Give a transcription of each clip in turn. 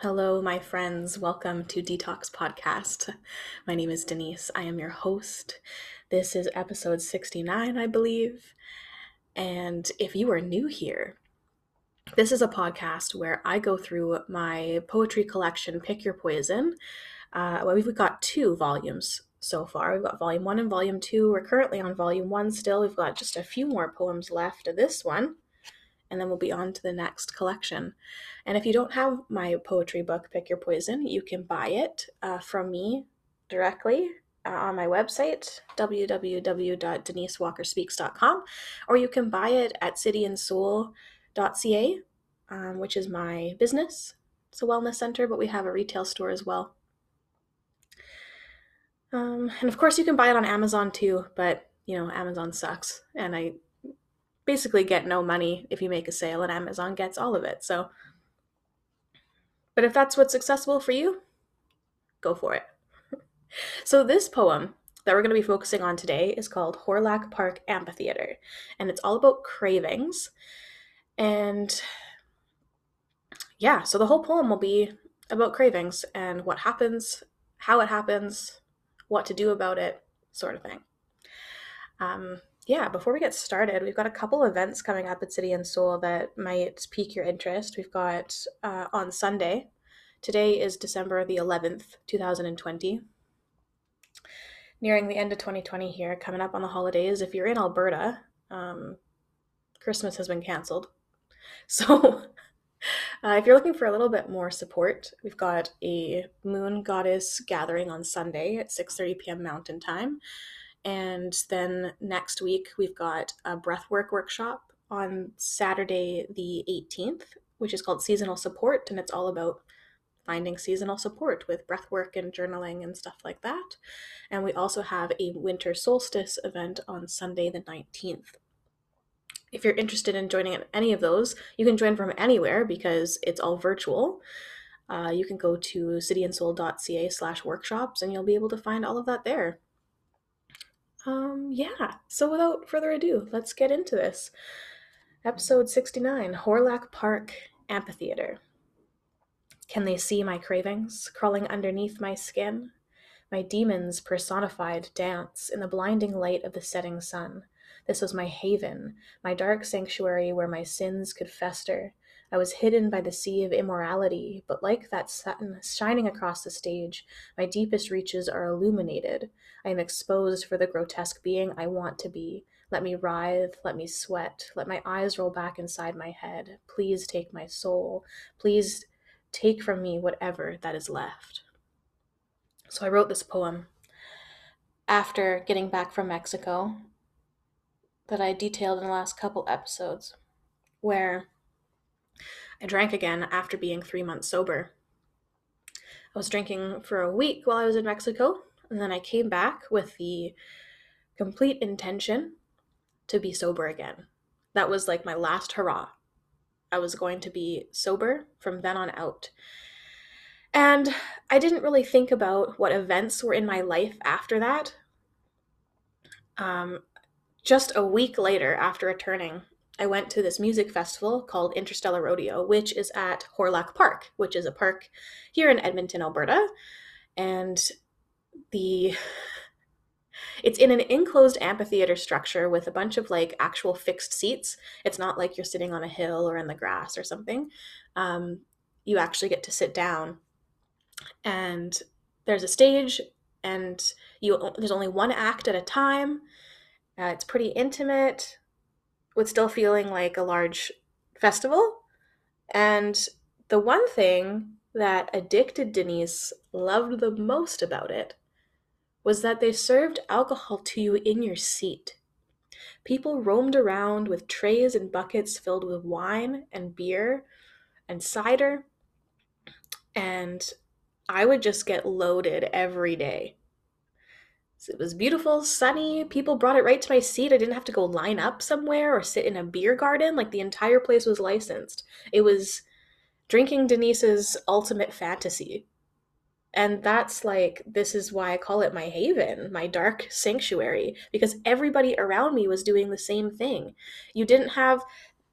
Hello, my friends. Welcome to Detox Podcast. My name is Denise. I am your host. This is episode 69, I believe. And if you are new here, this is a podcast where I go through my poetry collection, Pick Your Poison. Uh, well, we've got two volumes so far. We've got volume one and volume two. We're currently on volume one still. We've got just a few more poems left of this one and then we'll be on to the next collection. And if you don't have my poetry book, Pick Your Poison, you can buy it uh, from me directly uh, on my website, www.denisewalkerspeaks.com, or you can buy it at cityandsoul.ca, um, which is my business. It's a wellness center, but we have a retail store as well. Um, and of course, you can buy it on Amazon too, but you know, Amazon sucks, and I basically get no money if you make a sale and Amazon gets all of it. So but if that's what's accessible for you, go for it. so this poem that we're going to be focusing on today is called Hawrelak Park Amphitheater and it's all about cravings. And yeah, so the whole poem will be about cravings and what happens, how it happens, what to do about it, sort of thing. Um, yeah, before we get started, we've got a couple events coming up at City and Soul that might pique your interest. We've got uh, on Sunday, today is December the 11th, 2020. Nearing the end of 2020 here, coming up on the holidays. If you're in Alberta, um, Christmas has been canceled. So uh, if you're looking for a little bit more support, we've got a moon goddess gathering on Sunday at 6:30 p.m. Mountain Time. And then next week, we've got a breathwork workshop on Saturday, the 18th, which is called Seasonal Support. And it's all about finding seasonal support with breathwork and journaling and stuff like that. And we also have a winter solstice event on Sunday, the 19th. If you're interested in joining any of those, you can join from anywhere because it's all virtual. Uh, you can go to cityandsoul.ca slash workshops and you'll be able to find all of that there. Um, yeah. So without further ado, let's get into this. Episode 69 Hawrelak Park Amphitheater. Can they see my cravings crawling underneath my skin? My demons personified dance in the blinding light of the setting sun. This was my haven, my dark sanctuary where my sins could fester. I was hidden by the sea of immorality, but like that sun shining across the stage, my deepest reaches are illuminated. I am exposed for the grotesque being I want to be. Let me writhe, let me sweat, let my eyes roll back inside my head. Please take my soul. Please take from me whatever that is left. So I wrote this poem after getting back from Mexico that I detailed in the last couple episodes, where I drank again after being three months sober. I was drinking for a week while I was in Mexico, and then I came back with the complete intention to be sober again. That was like my last hurrah. I was going to be sober from then on out. And I didn't really think about what events were in my life after that. Um, just a week later, after returning, I went to this music festival called Interstellar Rodeo, which is at Hawrelak Park, which is a park here in Edmonton, Alberta. And the it's in an enclosed amphitheater structure with a bunch of like actual fixed seats. It's not like you're sitting on a hill or in the grass or something. Um, you actually get to sit down, and there's a stage, and you there's only one act at a time. Uh, it's pretty intimate with still feeling like a large festival. And the one thing that addicted Denise loved the most about it was that they served alcohol to you in your seat. People roamed around with trays and buckets filled with wine and beer and cider, and I would just get loaded every day. It was beautiful, sunny. People brought it right to my seat. I didn't have to go line up somewhere or sit in a beer garden. Like the entire place was licensed. It was drinking Denise's ultimate fantasy. And that's like, this is why I call it my haven, my dark sanctuary, because everybody around me was doing the same thing. You didn't have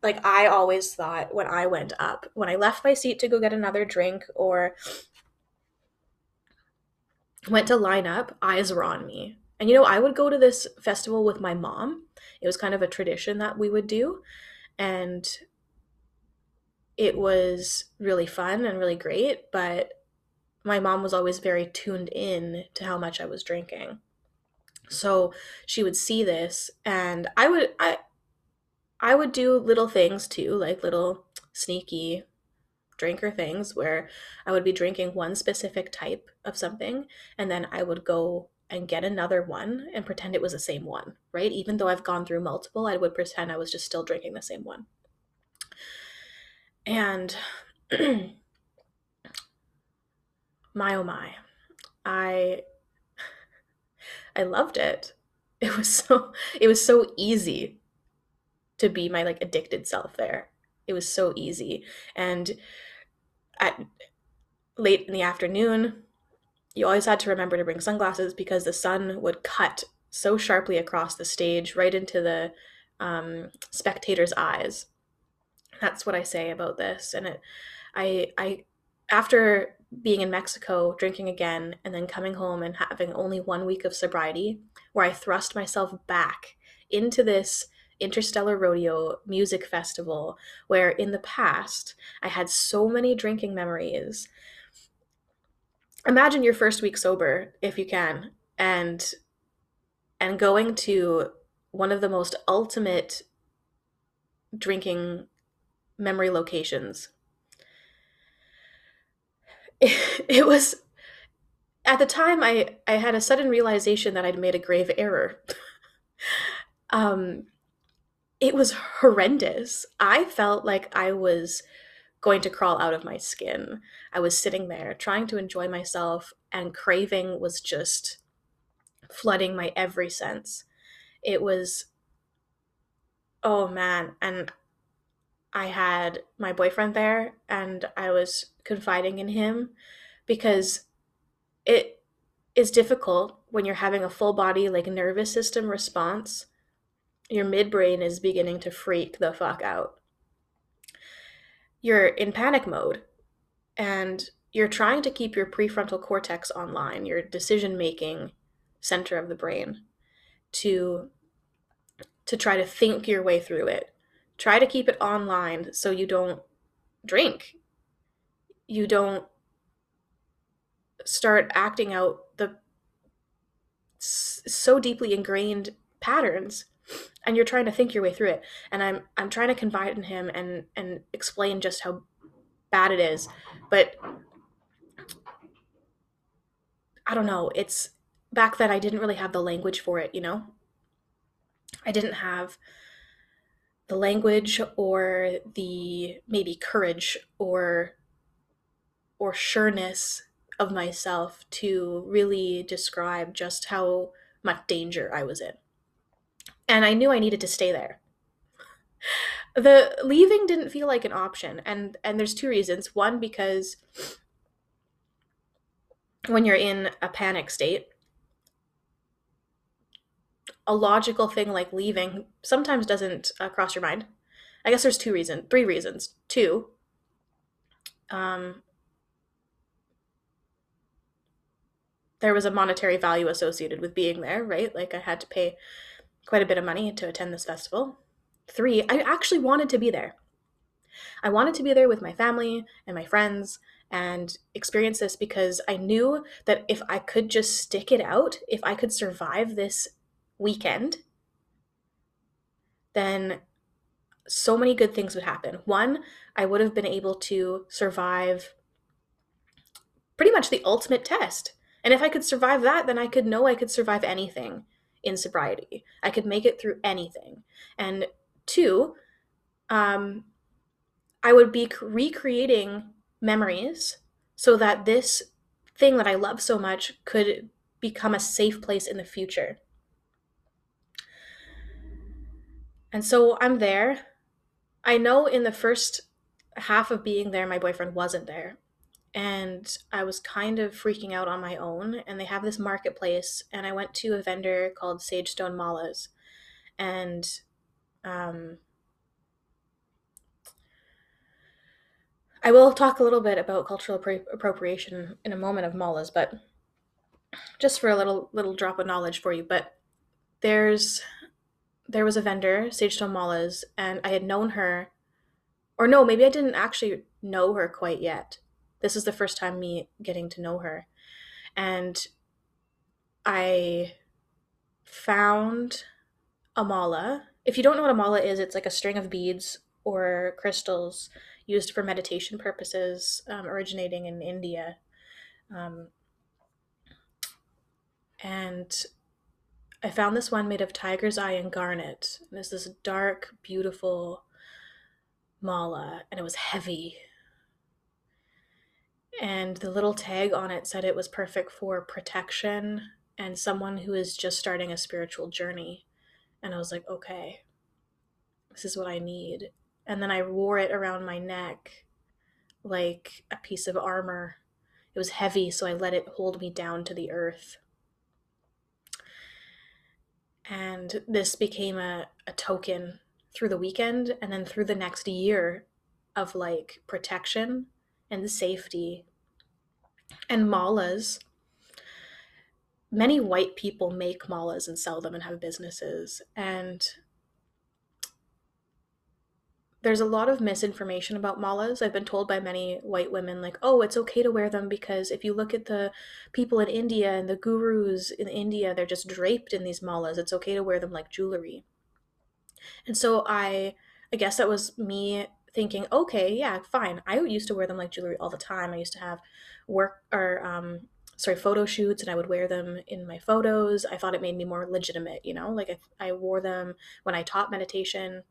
like I always thought when I went up, when I left my seat to go get another drink or went to line up, eyes were on me. And you know, I would go to this festival with my mom. It was kind of a tradition that we would do. And it was really fun and really great, but my mom was always very tuned in to how much I was drinking. So she would see this and I would I I would do little things too, like little sneaky drinker things where I would be drinking one specific type of something and then I would go and get another one and pretend it was the same one, right? Even though I've gone through multiple, I would pretend I was just still drinking the same one. And my oh my, I I loved it. It was so it was so easy to be my like addicted self there. It was so easy. And at late in the afternoon, you always had to remember to bring sunglasses because the sun would cut so sharply across the stage right into the um, spectator's eyes. That's what I say about this. And it, I, I, after being in Mexico, drinking again, and then coming home and having only one week of sobriety, where I thrust myself back into this interstellar rodeo music festival, where in the past I had so many drinking memories. Imagine your first week sober if you can and and going to one of the most ultimate drinking memory locations. It, it was at the time i i had a sudden realization that i'd made a grave error. Um it was horrendous i felt like i was going to crawl out of my skin. I was sitting there trying to enjoy myself, and craving was just flooding my every sense. It was, oh man. And I had my boyfriend there, and I was confiding in him because it is difficult when you're having a full body, like nervous system response. Your midbrain is beginning to freak the fuck out you're in panic mode and you're trying to keep your prefrontal cortex online, your decision making center of the brain, to to try to think your way through it. Try to keep it online so you don't drink. You don't start acting out the so deeply ingrained patterns and you're trying to think your way through it. And i'm i'm trying to confide in him and and explain just how bad it is. But i don't know. It's back then i didn't really have the language for it you know? I didn't have the language or the maybe courage or or sureness of myself to really describe just how much danger I was in and I knew I needed to stay there. The leaving didn't feel like an option, and and there's two reasons. One because when you're in a panic state, a logical thing like leaving sometimes doesn't uh, cross your mind. I guess there's two reasons, three reasons. Two, um, there was a monetary value associated with being there, right? Like I had to pay quite a bit of money to attend this festival. Three, I actually wanted to be there. I wanted to be there with my family and my friends and experience this because I knew that if I could just stick it out, if I could survive this weekend, then so many good things would happen. One, I would have been able to survive pretty much the ultimate test. And if I could survive that, then I could know I could survive anything in sobriety. I could make it through anything. And two, um, I would be recreating memories so that this thing that I love so much could become a safe place in the future. And so I'm there. I know in the first half of being there, my boyfriend wasn't there and I was kind of freaking out on my own. And they have this marketplace, and I went to a vendor called Sage Stone Malas, and um, I will talk a little bit about cultural appro- appropriation in a moment of malas, but just for a little little drop of knowledge for you. But there's there was a vendor, Sagestone Malas, and I had known her, or no, maybe I didn't actually know her quite yet. This is the first time me getting to know her, and I found a mala. If you don't know what a mala is, it's like a string of beads or crystals used for meditation purposes, um, originating in India. Um, and I found this one made of tiger's eye and garnet. And it's this dark, beautiful mala, and it was heavy. And the little tag on it said it was perfect for protection and someone who is just starting a spiritual journey. And I was like, okay, this is what I need. And then I wore it around my neck like a piece of armor. It was heavy, so I let it hold me down to the earth. And this became a, a token through the weekend and then through the next year of like protection and safety and malas many white people make malas and sell them and have businesses and there's a lot of misinformation about malas. I've been told by many white women, like, oh, it's okay to wear them because if you look at the people in India and the gurus in India, they're just draped in these malas. It's okay to wear them like jewelry. And so I, I guess that was me thinking, okay, yeah, fine. I used to wear them like jewelry all the time. I used to have work or um, sorry photo shoots and i would wear them in my photos i thought it made me more legitimate you know like I, I wore them when i taught meditation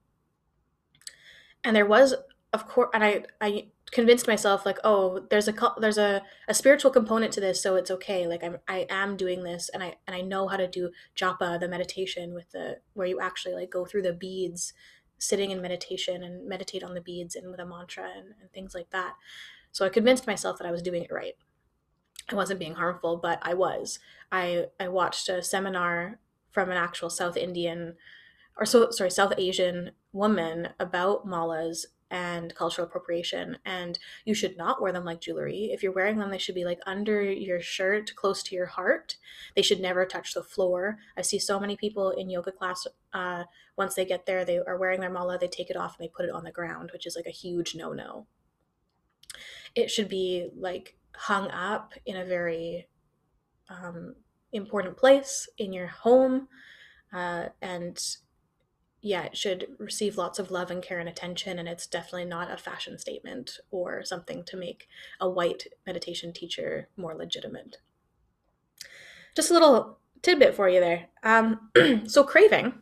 and there was of course and i i convinced myself like oh there's a there's a, a spiritual component to this so it's okay like i'm i am doing this and i and i know how to do japa the meditation with the where you actually like go through the beads sitting in meditation and meditate on the beads and with a mantra and, and things like that. So i convinced myself that i was doing it right. I wasn't being harmful but i was. I i watched a seminar from an actual south indian or so sorry south asian woman about malas and cultural appropriation and you should not wear them like jewelry. If you're wearing them they should be like under your shirt close to your heart. They should never touch the floor. I see so many people in yoga class uh, once they get there they are wearing their mala they take it off and they put it on the ground which is like a huge no-no. It should be like hung up in a very um, important place in your home uh, and yeah, it should receive lots of love and care and attention. And it's definitely not a fashion statement or something to make a white meditation teacher more legitimate. Just a little tidbit for you there. Um, so, craving,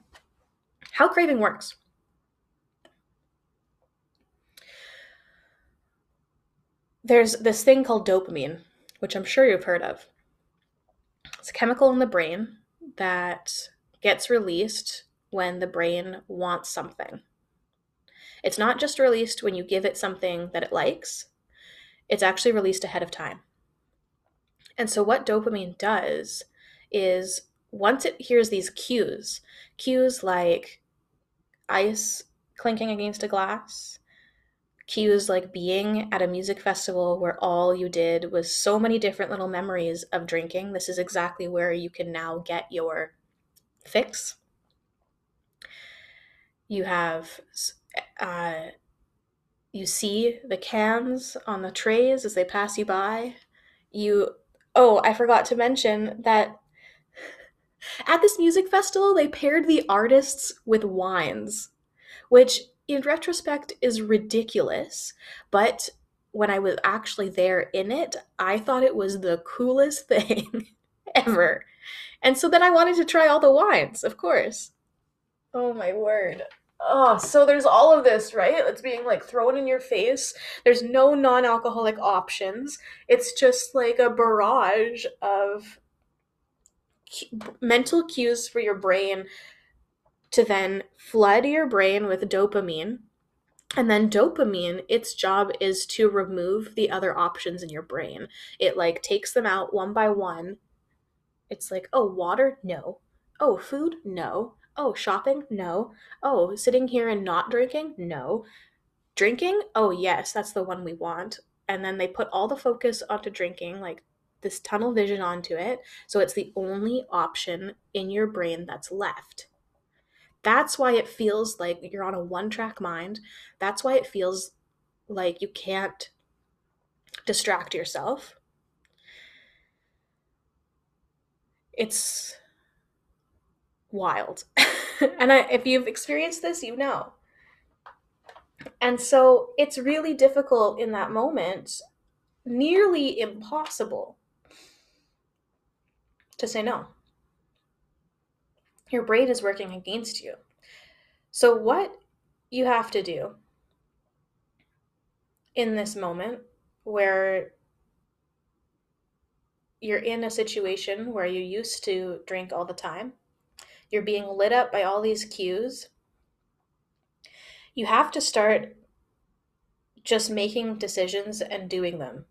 how craving works. There's this thing called dopamine, which I'm sure you've heard of. It's a chemical in the brain that gets released when the brain wants something. It's not just released when you give it something that it likes, it's actually released ahead of time. And so, what dopamine does is once it hears these cues, cues like ice clinking against a glass, cues like being at a music festival where all you did was so many different little memories of drinking, this is exactly where you can now get your fix you have uh, you see the cans on the trays as they pass you by. You oh i forgot to mention that at this music festival they paired the artists with wines which in retrospect is ridiculous but when i was actually there in it i thought it was the coolest thing ever. And so then i wanted to try all the wines of course. Oh my word oh, so there's all of this, right? It's being like thrown in your face. There's no non alcoholic options. It's just like a barrage of mental cues for your brain to then flood your brain with dopamine. And then dopamine, its job is to remove the other options in your brain. It like takes them out one by one. It's like, oh, water? No. Oh, food? No. Oh, shopping? No. Oh, sitting here and not drinking? No. drinking, oh, yes, that's the one we want. And then they put all the focus onto drinking, like this tunnel vision onto it. So it's the only option in your brain that's left. That's why it feels like you're on a one track mind. That's why it feels like you can't distract yourself. It's wild. and I, if you've experienced this, you know. And so it's really difficult in that moment, nearly impossible to say no. Your brain is working against you. So, what you have to do in this moment where you're in a situation where you used to drink all the time, you're being lit up by all these cues, you have to start just making decisions and doing them.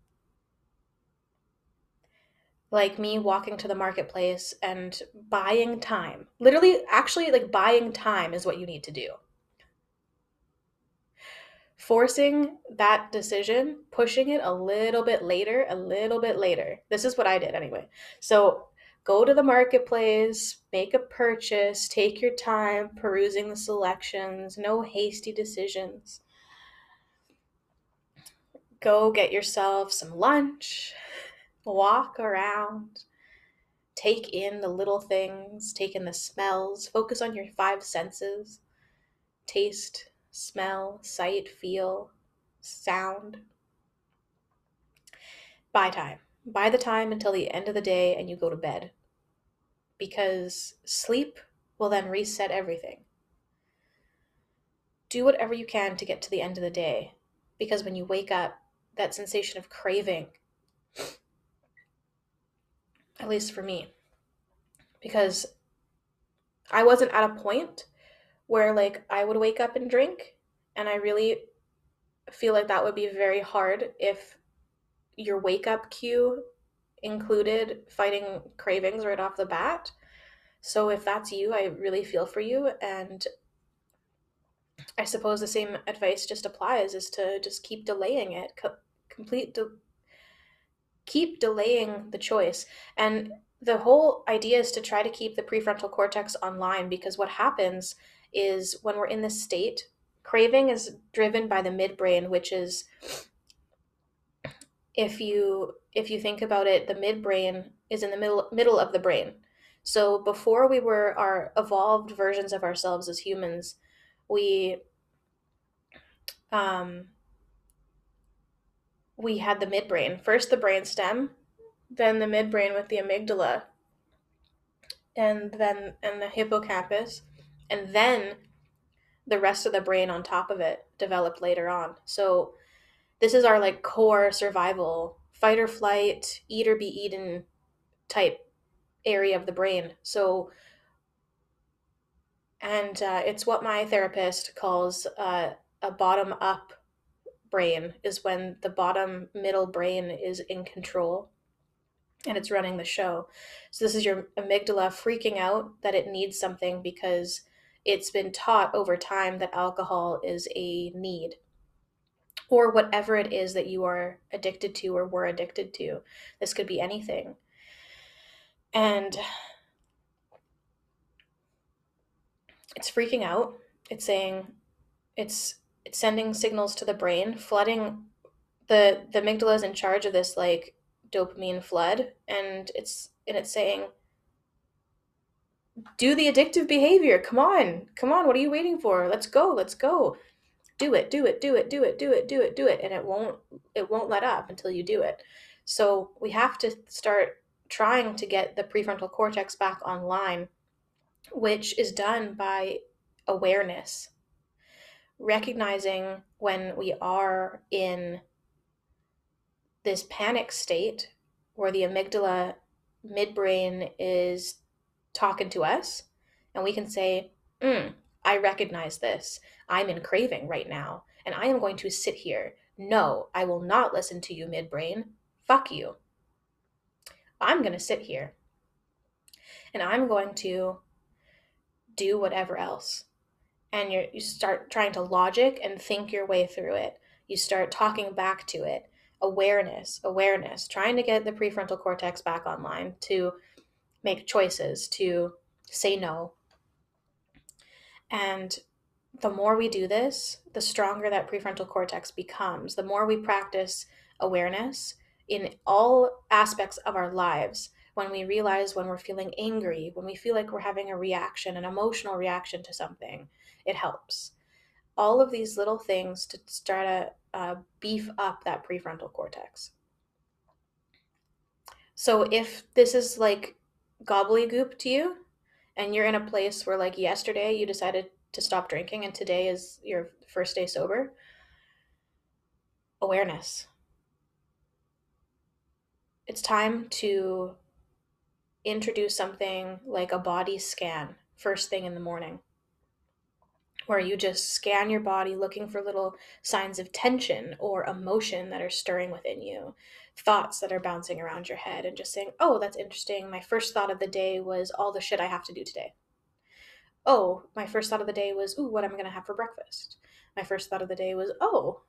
Like me walking to the marketplace and buying time. Literally, actually, like buying time is what you need to do. Forcing that decision, pushing it a little bit later, a little bit later. This is what I did anyway. So go to the marketplace, make a purchase, take your time perusing the selections, no hasty decisions. Go get yourself some lunch, walk around, take in the little things, take in the smells, focus on your five senses taste, smell, sight, feel, sound. Buy time by the time until the end of the day and you go to bed. Because sleep will then reset everything. Do whatever you can to get to the end of the day. Because when you wake up, that sensation of craving, at least for me, because I wasn't at a point where like I would wake up and drink, and I really feel like that would be very hard if your wake up cue included fighting cravings right off the bat. So if that's you, I really feel for you and I suppose the same advice just applies is to just keep delaying it, Co- complete de- keep delaying the choice. And the whole idea is to try to keep the prefrontal cortex online because what happens is when we're in this state, craving is driven by the midbrain, which is if you if you think about it, the midbrain is in the middle middle of the brain. So before we were our evolved versions of ourselves as humans, we um, we had the midbrain. First the brain stem, then the midbrain with the amygdala, and then and the hippocampus, and then the rest of the brain on top of it developed later on. So this is our like core survival fight or flight eat or be eaten type area of the brain. So and uh, it's what my therapist calls uh, a bottom up brain is when the bottom middle brain is in control and it's running the show. So this is your amygdala freaking out that it needs something because it's been taught over time that alcohol is a need or whatever it is that you are addicted to or were addicted to. This could be anything. And it's freaking out. It's saying it's it's sending signals to the brain, flooding the the amygdala is in charge of this like dopamine flood and it's and it's saying do the addictive behavior. Come on. Come on. What are you waiting for? Let's go. Let's go do it do it do it do it do it do it do it and it won't it won't let up until you do it. So we have to start trying to get the prefrontal cortex back online which is done by awareness recognizing when we are in this panic state where the amygdala midbrain is talking to us and we can say mm, i recognize this I'm in craving right now, and I am going to sit here. No, I will not listen to you, midbrain. Fuck you. I'm going to sit here and I'm going to do whatever else. and you you start trying to logic and think your way through it. You start talking back to it. Awareness, awareness, trying to get the prefrontal cortex back online to make choices, to say no. And the more we do this, the stronger that prefrontal cortex becomes. The more we practice awareness in all aspects of our lives, when we realize when we're feeling angry, when we feel like we're having a reaction, an emotional reaction to something, it helps. All of these little things to start to uh, beef up that prefrontal cortex. So if this is like gobbledygook to you, and you're in a place where like yesterday you decided to stop drinking and today is your first day sober, awareness. It's time to introduce something like a body scan first thing in the morning, where you just scan your body looking for little signs of tension or emotion that are stirring within you, thoughts that are bouncing around your head, and just saying, Oh, that's interesting. My first thought of the day was all the shit I have to do today oh, my first thought of the day was, ooh, what am I going to have for breakfast? My first thought of the day was, oh,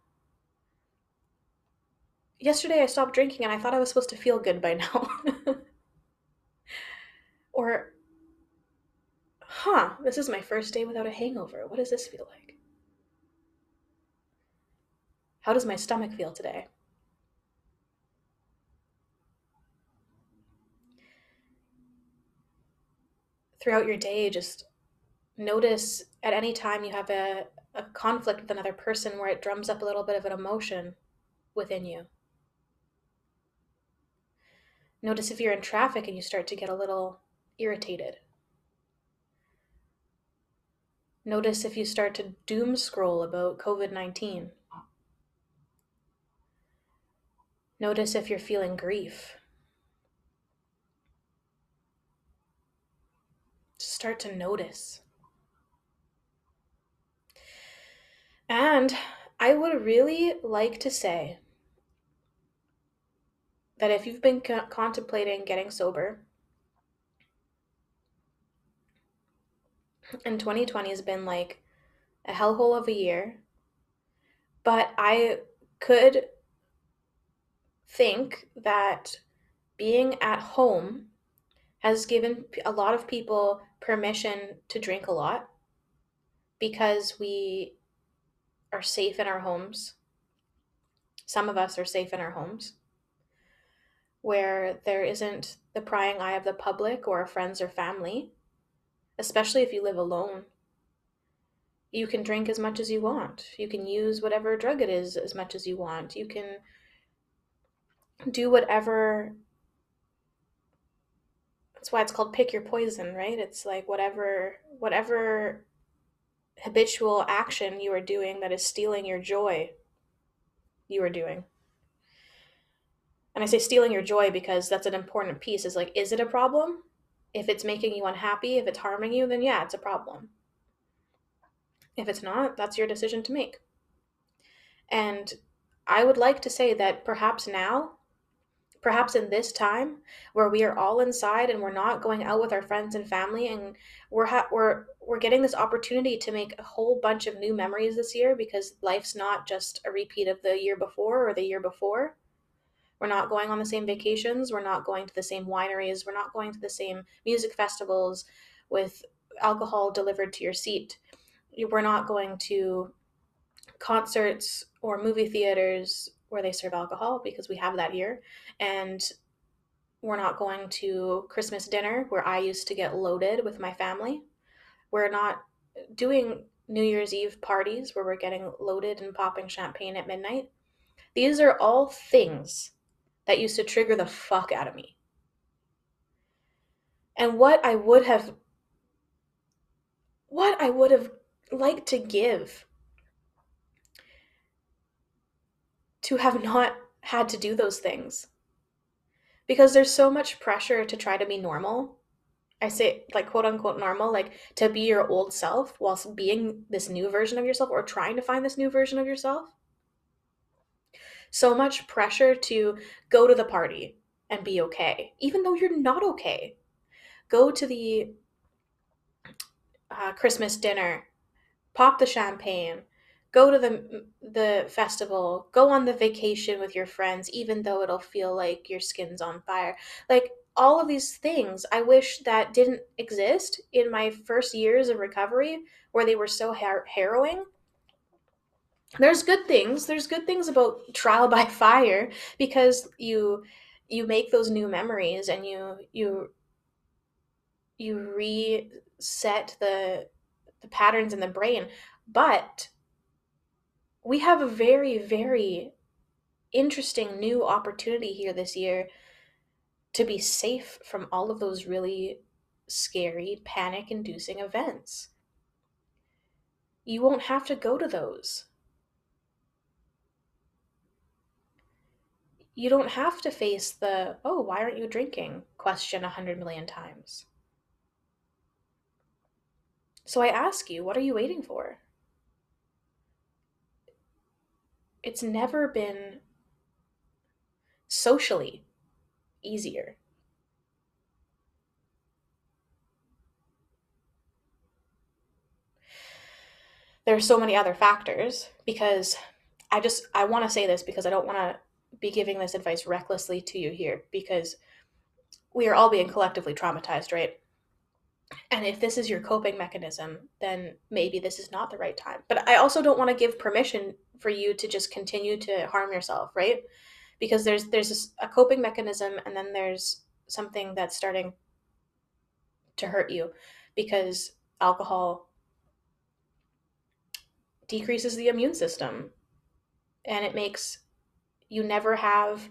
yesterday I stopped drinking and I thought I was supposed to feel good by now. or, huh, this is my first day without a hangover. What does this feel like? How does my stomach feel today? Throughout your day, just notice at any time you have a, a conflict with another person where it drums up a little bit of an emotion within you. Notice if you're in traffic and you start to get a little irritated. Notice if you start to doom scroll about COVID 19. Notice if you're feeling grief. Start to notice. And I would really like to say that if you've been co- contemplating getting sober, and 2020 has been like a hellhole of a year, but I could think that being at home has given a lot of people permission to drink a lot because we are safe in our homes. Some of us are safe in our homes where there isn't the prying eye of the public or friends or family, especially if you live alone. You can drink as much as you want. You can use whatever drug it is as much as you want. You can do whatever. That's why it's called pick your poison, right? It's like whatever whatever habitual action you are doing that is stealing your joy you are doing. And i say stealing your joy because that's an important piece is like is it a problem? If it's making you unhappy if it's harming you then yeah it's a problem. If it's not that's your decision to make. And i would like to say that perhaps now perhaps in this time where we are all inside and we're not going out with our friends and family and we're ha- we're we're getting this opportunity to make a whole bunch of new memories this year because life's not just a repeat of the year before or the year before. We're not going on the same vacations we're not going to the same wineries we're not going to the same music festivals with alcohol delivered to your seat. We're not going to concerts or movie theaters where they serve alcohol because we have that here. And we're not going to Christmas dinner where I used to get loaded with my family. We're not doing New Year's Eve parties where we're getting loaded and popping champagne at midnight. These are all things that used to trigger the fuck out of me. And what I would have what I would have liked to give to have not had to do those things. Because there's so much pressure to try to be normal. I say, like, quote unquote, normal, like to be your old self whilst being this new version of yourself or trying to find this new version of yourself. So much pressure to go to the party and be okay, even though you're not okay. Go to the uh, Christmas dinner pop the champagne, go to the the festival, go on the vacation with your friends even though it'll feel like your skin's on fire. Like all of these things I wish that didn't exist in my first years of recovery where they were so har- harrowing. There's good things. There's good things about trial by fire because you you make those new memories and you you you reset the the patterns in the brain. But we have a very very interesting new opportunity here this year to be safe from all of those really scary, panic inducing events. You won't have to go to those. You don't have to face the, oh, why aren't you drinking question a hundred million times. So I ask you, what are you waiting for? It's never been socially easier. There are so many other factors because I just I want to say this because I don't want to be giving this advice recklessly to you here because we are all being collectively traumatized, right? And if this is your coping mechanism, then maybe this is not the right time. But I also don't want to give permission for you to just continue to harm yourself, right? because there's there's a coping mechanism and then there's something that's starting to hurt you because alcohol decreases the immune system and it makes you never have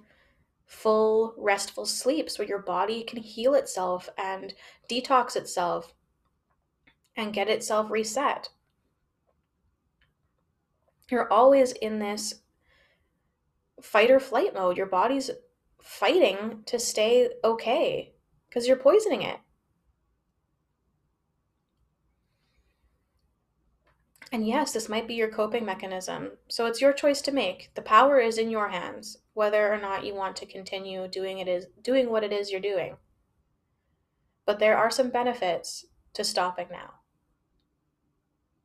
full restful sleeps where your body can heal itself and detox itself and get itself reset you're always in this fight or flight mode. Your body's fighting to stay okay because you're poisoning it. And yes, this might be your coping mechanism. So it's your choice to make. The power is in your hands, whether or not you want to continue doing it is doing what it is you're doing. But there are some benefits to stopping now.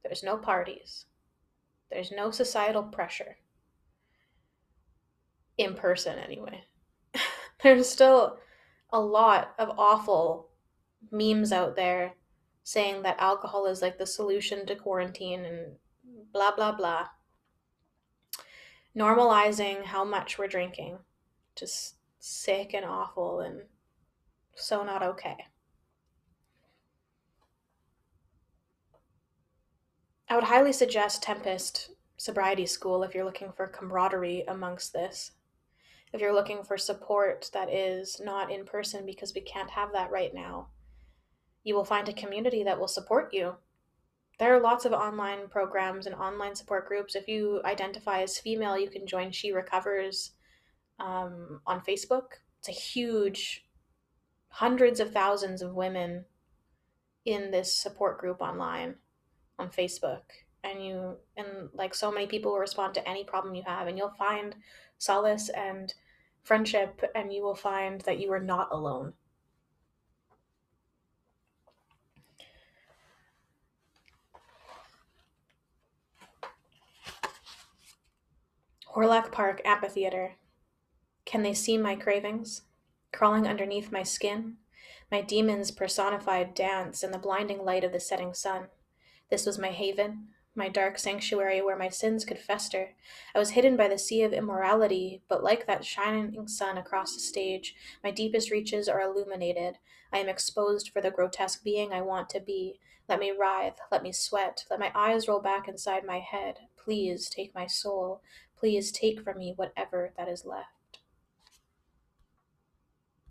There's no parties. There's no societal pressure in person anyway. There's still a lot of awful memes out there saying that alcohol is like the solution to quarantine and blah blah blah. Normalizing how much we're drinking. Just sick and awful and so not okay. I would highly suggest Tempest Sobriety School if you're looking for camaraderie amongst this if you're looking for support that is not in person because we can't have that right now, you will find a community that will support you. There are lots of online programs and online support groups. If you identify as female, you can join She Recovers um, on Facebook. It's a huge, hundreds of thousands of women in this support group online on Facebook. And you, and like so many people will respond to any problem you have, and you'll find solace and friendship, and you will find that you are not alone. Hawrelak Park Amphitheater. Can they see my cravings? Crawling underneath my skin? My demons personified dance in the blinding light of the setting sun. This was my haven, my dark sanctuary where my sins could fester. I was hidden by the sea of immorality, but like that shining sun across the stage, my deepest reaches are illuminated. I am exposed for the grotesque being I want to be. Let me writhe, let me sweat, let my eyes roll back inside my head. Please take my soul. Please take from me whatever that is left.